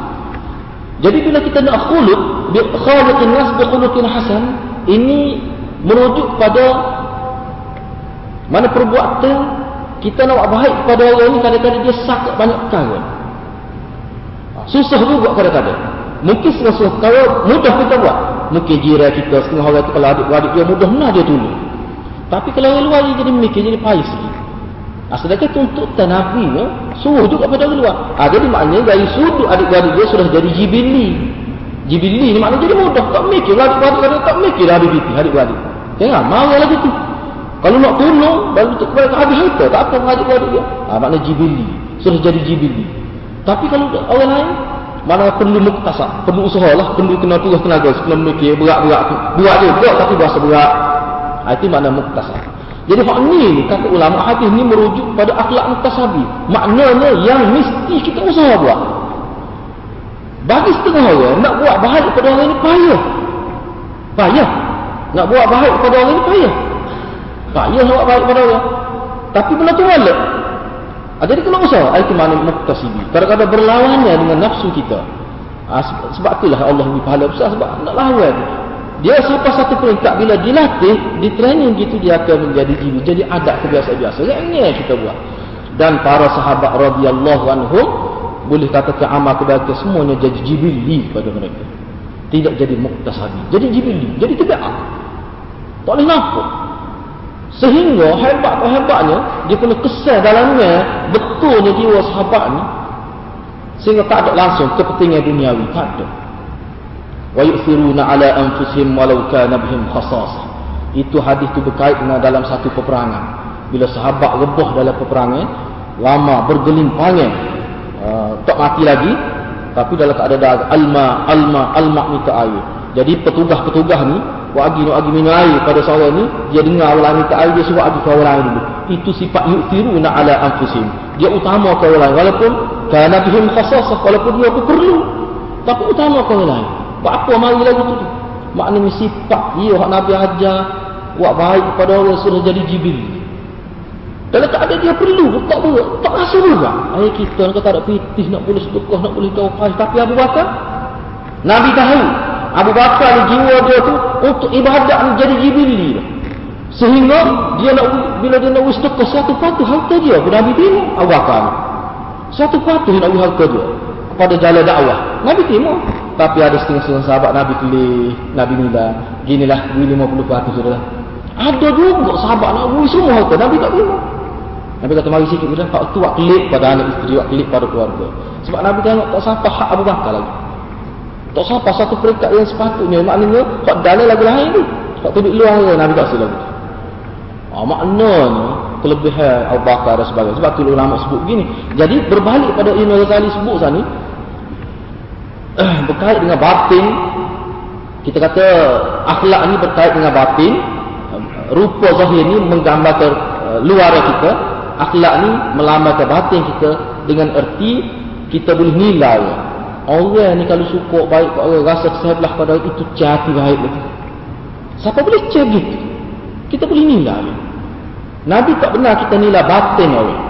Jadi bila kita nak khuluk, khaliqin nas bi hasan, ini merujuk pada mana perbuatan kita nak buat baik kepada orang ini kadang-kadang dia sakit banyak perkara susah juga kadang-kadang mungkin setengah-setengah perkara mudah kita buat mungkin jiran kita setengah orang itu kalau adik-adik dia mudah mana dia tolong tapi kalau orang luar dia jadi mikir jadi sikit Nah, sedangkan untuk Nabi ya, suruh juga pada orang luar. Ah, jadi maknanya dari sudut adik-adik dia sudah jadi jibili. Jibili ni maknanya jadi mudah. Tak mikir adik-adik tak mikir adik-adik. Adik-adik. Jangan marah lagi tu. Kalau nak tolong, baru tu kembali habis harta. Tak apa kepada dia. Ha, makna jibili. Sudah jadi jibili. Tapi kalau orang lain, mana perlu muktasab. Perlu usaha lah. Perlu kena tugas tenaga. Sebelum mikir berat-berat tu. Berat je. Berat tapi berasa berat. Ha, itu makna muktasab. Jadi hak ni, kata ulama hadis ni merujuk pada akhlak muktasabi. Maknanya yang mesti kita usaha buat. Bagi setengah orang, nak buat bahagia kepada orang ini payah. Payah. Nak buat baik kepada orang ini payah. Payah nak buat baik kepada orang. Tapi benda tu balik. Ha, jadi kena usaha. Itu mana muktasibi. Kadang-kadang berlawannya dengan nafsu kita. Ha, sebab, itulah Allah lebih pahala besar. Sebab nak lawan. Dia siapa satu peringkat. Bila dilatih, di training gitu, dia akan menjadi jiwa. Jadi adat kebiasa-biasa. Yang ini kita buat. Dan para sahabat radhiyallahu anhum boleh katakan amal kebaikan semuanya jadi jibili pada mereka. Tidak jadi muktasabi. Jadi jibili. Jadi tidak. Tak boleh nampak. Sehingga hebat-hebatnya, dia punya kesan dalamnya, betulnya jiwa sahabat ni, sehingga tak ada langsung kepentingan duniawi. Tak ada. Wa yu'thiruna ala anfusihim walau kana bihim khasas. Itu hadis itu berkait dengan dalam satu peperangan. Bila sahabat rebah dalam peperangan, lama bergelimpangan, uh, tak mati lagi, tapi dalam keadaan alma, alma, alma minta air. Jadi petugas-petugas ni wagi nak agi minum air pada seorang ni dia dengar orang minta air dia suruh agi ke orang lain dulu itu sifat yu'thiruna ala anfusim dia utama ke orang lain walaupun kana bihim khassasah walaupun dia pun perlu tapi utama ke orang lain. Buat apa mari lagi tu? Maknanya sifat dia hak Nabi ajar buat baik kepada orang sudah jadi jibil kalau tak ada dia perlu tak boleh tak rasa juga. Ayat kita nak kata ada pitih nak boleh sedekah nak boleh tahu tapi Abu Bakar Nabi tahu Abu Bakar ni jiwa dia tu untuk ibadat ni jadi jibili. Sehingga dia nak bila dia nak sedekah satu patuh harta dia kepada Nabi Timur Abu Bakar satu patuh nak harta dia kepada jalan dakwah. Nabi Timur. Tapi ada setengah-setengah sahabat Nabi pilih Nabi Nila ginilah ini 50 patuh sudah ada juga sahabat nak beri semua harta. Nabi tak terima. Nabi kata mari sikit sudah Pak tu buat klik pada anak isteri buat klik pada keluarga. Sebab Nabi tengok tak sampai hak Abu Bakar lagi tak sampai satu peringkat yang sepatutnya. Maknanya, tak dalil lagu lain tu. Tak tuduh luar dia, Nabi tak lagu. Oh, maknanya, kelebihan Bakar dan sebagainya. Sebab tu ulama sebut begini. Jadi, berbalik pada Ibn Ghazali sebut sana ni, eh, berkait dengan batin, kita kata akhlak ni berkait dengan batin, rupa zahir ni menggambarkan uh, luar kita, akhlak ni melambangkan batin kita dengan erti kita boleh nilai Orang ni kalau suka baik kat orang rasa sebelah pada itu jati baik lagi. Siapa boleh cek gitu? Kita boleh nilai. Nabi tak benar kita nilai batin orang.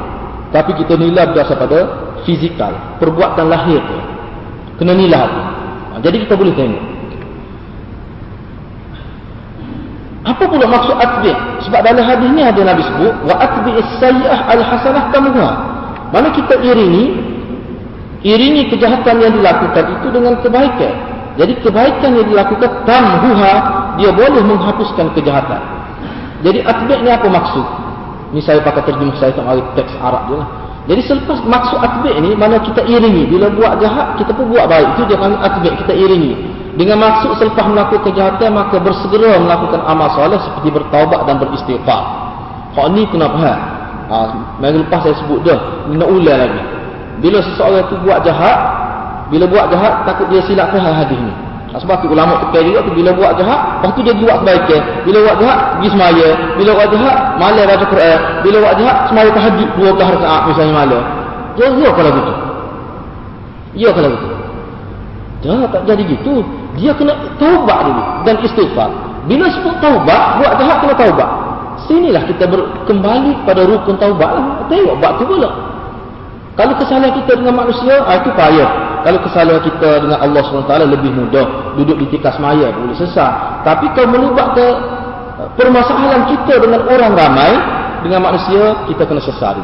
Tapi kita nilai berdasar pada fizikal. Perbuatan lahir tu. Kena nilai tu. Ha, jadi kita boleh tengok. Apa pula maksud atbi'? Sebab dalam hadis ni ada Nabi sebut. Wa atbi'is sayyah al-hasanah kamuha. Mana kita iringi. Iringi kejahatan yang dilakukan itu dengan kebaikan. Jadi kebaikan yang dilakukan tamhuha. Dia boleh menghapuskan kejahatan. Jadi atbi' ni apa maksud? Ini saya pakai terjemah saya tak teks Arab je lah. Jadi selepas maksud atbi' ni mana kita iringi. Bila buat jahat kita pun buat baik. Itu dia panggil atbi' kita iringi. Dengan maksud selepas melakukan kejahatan maka bersegera melakukan amal soleh seperti bertaubat dan beristighfar. Kau ni kenapa? Ha? ha minggu lepas saya sebut dah. Nak ulang lagi. Bila seseorang tu buat jahat. Bila buat jahat takut dia silap faham hadis ni. Sebab tu ulama tekan juga tu bila buat jahat, lepas tu dia buat kebaikan. Bila buat jahat, pergi semaya. Bila buat jahat, malam baca Quran. Bila buat jahat, semaya tahajud 12 rakaat misalnya malam. Ya, ya kalau gitu. Ya kalau gitu. Dah tak jadi gitu. Dia kena taubat dulu dan istighfar. Bila sebut taubat, buat jahat kena taubat. Sinilah kita kembali pada rukun taubat lah. Tengok buat tu pula. Kalau kesalahan kita dengan manusia, ah, itu payah. Kalau kesalahan kita dengan Allah SWT lebih mudah. Duduk di tikas maya boleh sesat. Tapi kalau melubak ke eh, permasalahan kita dengan orang ramai. Dengan manusia, kita kena sesat.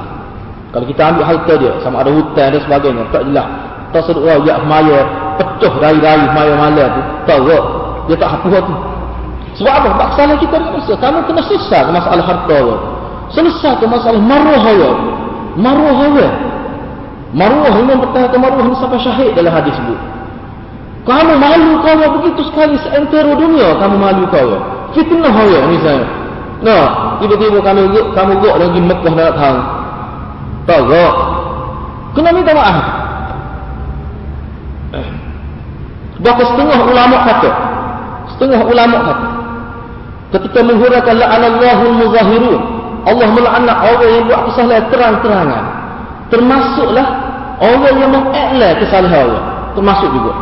Kalau kita ambil harta dia, sama ada hutan dan sebagainya. Tak jelas. Tak sedut orang ya maya. Pecah dari-dari maya malam tu. Tak tak. Dia tak hapus tu. Sebab apa? Sebab kesalahan kita dengan manusia. Kamu kena sesat ke masalah harta. Selesai ke masalah maruah dia. Maruah dia. Maruah Imam bertahan Maruah ini sampai syahid dalam hadis sebut. Kamu malu kau begitu sekali seantero dunia kamu malu kau. Fitnah kau misalnya. Nah, tiba-tiba guk, kamu guk lagi Mekah nak datang. Tak guk. Kena minta maaf. Bahkan setengah ulama kata. Setengah ulama kata. Ketika menghuraikan la'anallahul muzahirun. Allah melaknat orang yang buat kesalahan terang-terangan termasuklah orang yang mengiklan kesalahan orang termasuk juga.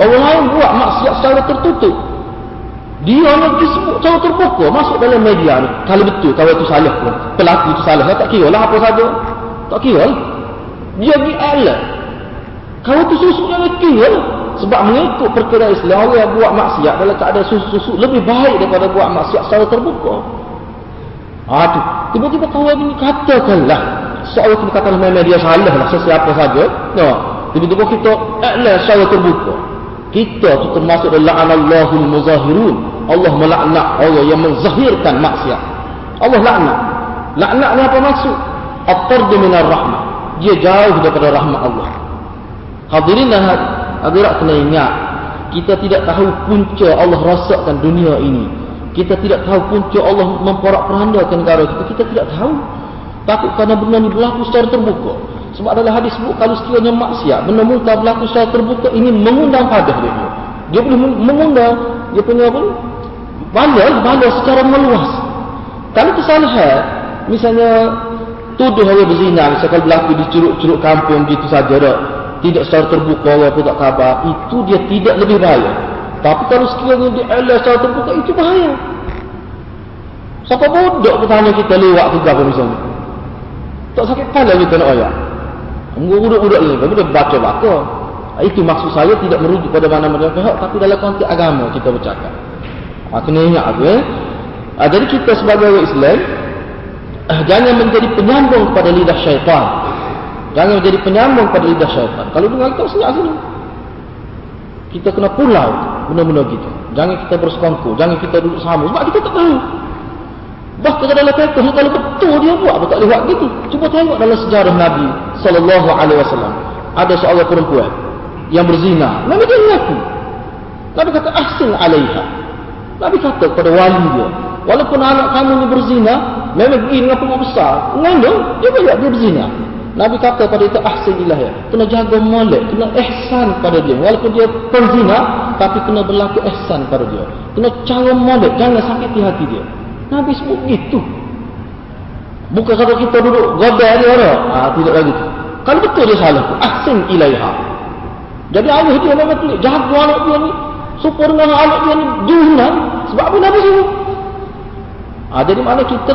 Orang lain buat maksiat secara tertutup. Dia hanya disebut secara terbuka masuk dalam media ni. Kalau betul kalau itu salah pun pelaku itu salah tak kira lah apa saja tak kira lah. Dia diiklan kalau itu susu yang kira lah sebab mengikut perkara Islam orang yang buat maksiat dalam keadaan susu-susu lebih baik daripada buat maksiat secara terbuka tu. Tiba-tiba kawan ini katakanlah seorang kita katakan memang dia salah lah sesiapa saja. No. Tiba-tiba kita iklan secara terbuka. Kita tu termasuk dalam Allahul muzahirun. Allah melaknat orang yang menzahirkan maksiat. Allah laknat. Laknat ni apa maksud? At-tardu minar rahmah. Dia jauh daripada rahmat Allah. Hadirin hadirat kena ingat. Kita tidak tahu punca Allah rasakan dunia ini kita tidak tahu punca Allah memporak-porandakan negara kita. Kita tidak tahu. Takut kerana benda ini berlaku secara terbuka. Sebab dalam hadis sebut kalau sekiranya maksiat, benda muka berlaku secara terbuka, ini mengundang padah dia. Dia boleh mengundang, dia punya apa? Balas, balas secara meluas. Kalau kesalahan, misalnya tuduh orang berzina, misalnya kalau berlaku di curuk-curuk kampung gitu saja, tak? tidak secara terbuka, orang pun tak khabar, itu dia tidak lebih baik. Tapi kalau sekiranya dia Allah secara terbuka, itu bahaya. Siapa bodoh bertanya kita lewat ke apa misalnya. Tak sakit kepala kita nak ayat. Budak-budak ni, budak baca baca. Itu maksud saya tidak merujuk pada mana-mana pihak, tapi dalam konteks agama kita bercakap. Ha, kena ingat aku eh. Ha, jadi kita sebagai orang Islam, eh, jangan menjadi penyambung kepada lidah syaitan. Jangan menjadi penyambung kepada lidah syaitan. Kalau dengar kita senyap sini. Kita kena pulau benda-benda kita. Jangan kita bersekongkol, jangan kita duduk sama sebab kita tak tahu. Bahkan dalam fiqh kalau betul dia buat apa tak boleh buat gitu. Cuba tengok dalam sejarah Nabi sallallahu alaihi wasallam. Ada seorang perempuan yang berzina. Nabi dia mengaku. Nabi kata ahsin alaiha. Nabi kata kepada wali dia, walaupun anak kamu ni berzina, memang begini dengan pengok besar, ngandung, dia banyak dia berzina. Nabi kata pada itu ahsin ilahi. Kena jaga molek, kena ihsan pada dia. Walaupun dia perzina, tapi kena berlaku ihsan pada dia. Kena cara molek, jangan sakiti hati dia. Nabi sebut gitu. Bukan kata kita duduk godai dia orang. Ah, tidak lagi tu. Kalau betul dia salah, ahsin ilaiha. Jadi ayah dia memang tu jaga anak dia ni. Supaya dengan anak dia ni dunan. Sebab apa Nabi sebut? Ha, jadi mana kita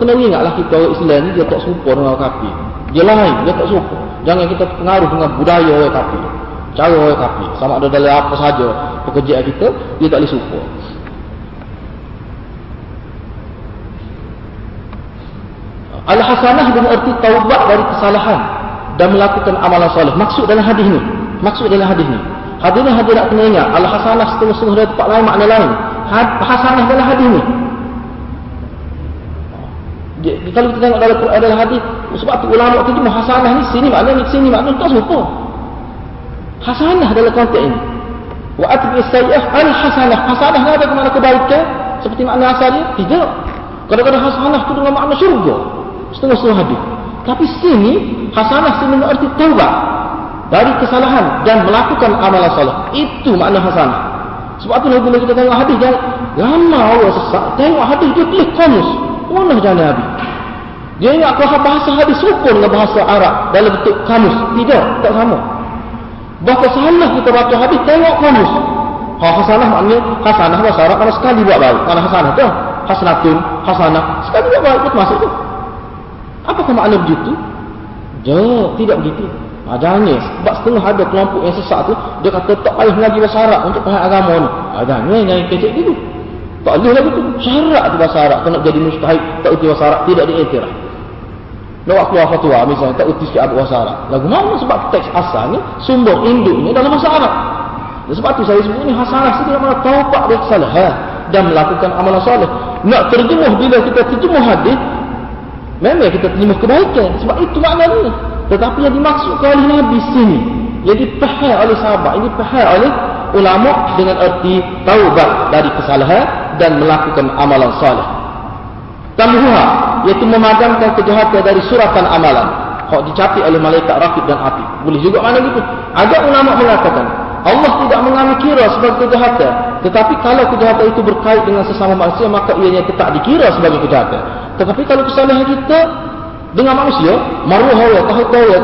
kena ingatlah kita orang Islam ni dia tak serupa dengan orang kafir. Dia lain, dia tak serupa. Jangan kita pengaruh dengan budaya orang kafir. Cara orang kafir. Sama ada dalam apa saja pekerjaan kita, dia tak boleh serupa. Al-Hasanah dengan erti taubat dari kesalahan dan melakukan amalan soleh. Maksud dalam hadis ni. Maksud dalam hadis ni. Hadis ni hadis nak kena ingat. Al-Hasanah setengah-setengah dari tempat lain makna lain. Hasanah dalam hadis ni. Dia, kalau kita tengok dalam Quran dalam hadis, sebab tu ulama tu cuma hasanah ni sini makna ni sini makna tak serupa. Hasanah dalam konteks ini. Wa atbi sayyah al hasanah. Ni ada mana kebaikan seperti makna asalnya? Tidak. Kadang-kadang hasanah tu dengan makna syurga. Setengah-setengah hadis. Tapi sini hasanah sini berarti taubat dari kesalahan dan melakukan amalan soleh. Itu makna hasanah. Sebab tu bila kita tengok hadis jangan lama Allah sesat. Tengok hadis dia tulis kamus. Mana jalan Nabi? Dia ingat kalau bahasa hadis rukun dengan bahasa Arab dalam bentuk kamus. Tidak, tak sama. Bahkan salah kita baca hadis tengok kamus. Ha hasanah maknanya hasanah bahasa Arab kalau sekali buat baik. Mana hasanah tu? Hasanatun, hasanah. Sekali buat baik itu masuk tu. Apakah makna begitu? Jauh, tidak begitu. Adanya, sebab setengah ada kelompok yang sesat tu, dia kata tak payah mengaji bahasa Arab untuk faham agama ni. Adanya yang kecil gitu. Tak boleh lagi tu. Syarat tu bahasa Arab. Kau nak jadi mustahil, tak uti bahasa Arab, tidak diiktiraf. Nak keluar fatwa misalnya, tak uti sikit bahasa Arab. Lagu mana sebab teks asalnya, sumber induknya dalam bahasa Arab. Dan sebab tu saya sebut ni hasanah sini mana taubat dari kesalahan dan melakukan amalan soleh. Nak terjemuh bila kita terjemuh hadis, Memang kita terima kebaikan sebab itu maknanya. Tetapi yang dimaksudkan oleh Nabi sini yang dipahami oleh sahabat ini dipahami oleh ulama dengan erti taubat dari kesalahan dan melakukan amalan saleh. Tamhuha iaitu memadamkan kejahatan dari suratan amalan. Hak dicapi oleh malaikat rakib dan api. Boleh juga mana gitu. Ada ulama mengatakan Allah tidak mengambil kira sebagai kejahatan. Tetapi kalau kejahatan itu berkait dengan sesama manusia, maka ianya tetap dikira sebagai kejahatan. Tetapi kalau kesalahan kita dengan manusia, maruah Allah, tahu tahu ya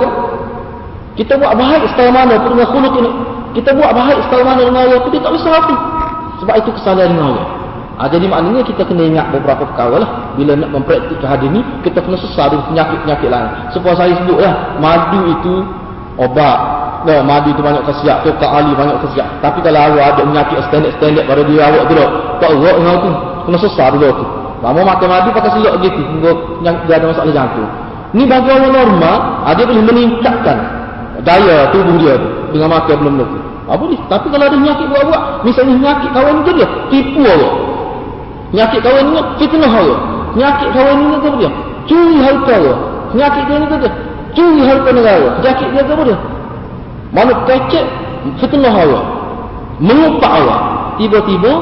Kita buat baik setelah mana dengan khuluk ini. Kita buat baik setelah mana dengan Allah, kita tak bisa hati. Sebab itu kesalahan dengan Allah. Ha, jadi maknanya kita kena ingat beberapa perkara lah. Bila nak mempraktikkan hadis ni, kita kena sesar dengan penyakit-penyakit lain. Seperti saya sebut lah, madu itu obat. Nah, madu itu banyak khasiat. Tukar ahli banyak khasiat. Tapi kalau awak ada penyakit standard-standard pada diri awak tu, tak awak dengan tu. Kena sesar dulu tu. Lama makan madu pakai selok gitu. Dia ada masalah jantung. Ni bagi orang normal, ah, dia boleh meningkatkan daya tubuh dia tu. Dengan makan belum tu. Apa ni? Tapi kalau ada penyakit buat-buat. Misalnya penyakit kawan ni dia. Tipu orang. Penyakit kawan ni fitnah orang. Penyakit kawan ni apa dia? Curi harta orang. Penyakit dia apa dia? Curi harta negara. Penyakit dia apa dia? Mana kecek fitnah orang. Mengupak orang. Tiba-tiba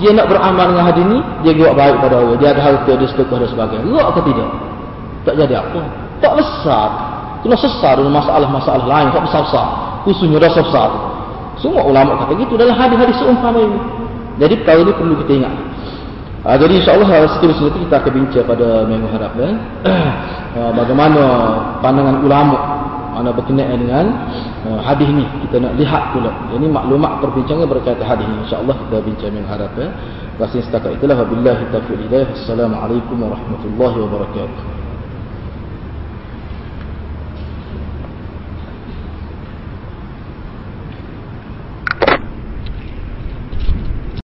dia nak beramal dengan hadis ni, dia buat baik pada Allah. Dia ada harta, dia sedekah dan sebagainya. Luak atau tidak? Tak jadi apa? Tak besar. Kena sesar dengan masalah-masalah lain. Tak besar-besar. Khususnya rasa besar. Semua ulama kata gitu dalam hadis-hadis seumpama ini. Jadi perkara ini perlu kita ingat. Ha, jadi insyaAllah seterusnya itu kita akan bincang pada minggu harap. Ya. ha, bagaimana pandangan ulama mana berkenaan dengan uh, hadis ni kita nak lihat pula. Ini maklumat perbincangan berkaitan hadis ni. Insyaallah kita bincang yang harap ya rasanya setakat itulah. Wabillahi taufiq hidayah. Assalamualaikum warahmatullahi wabarakatuh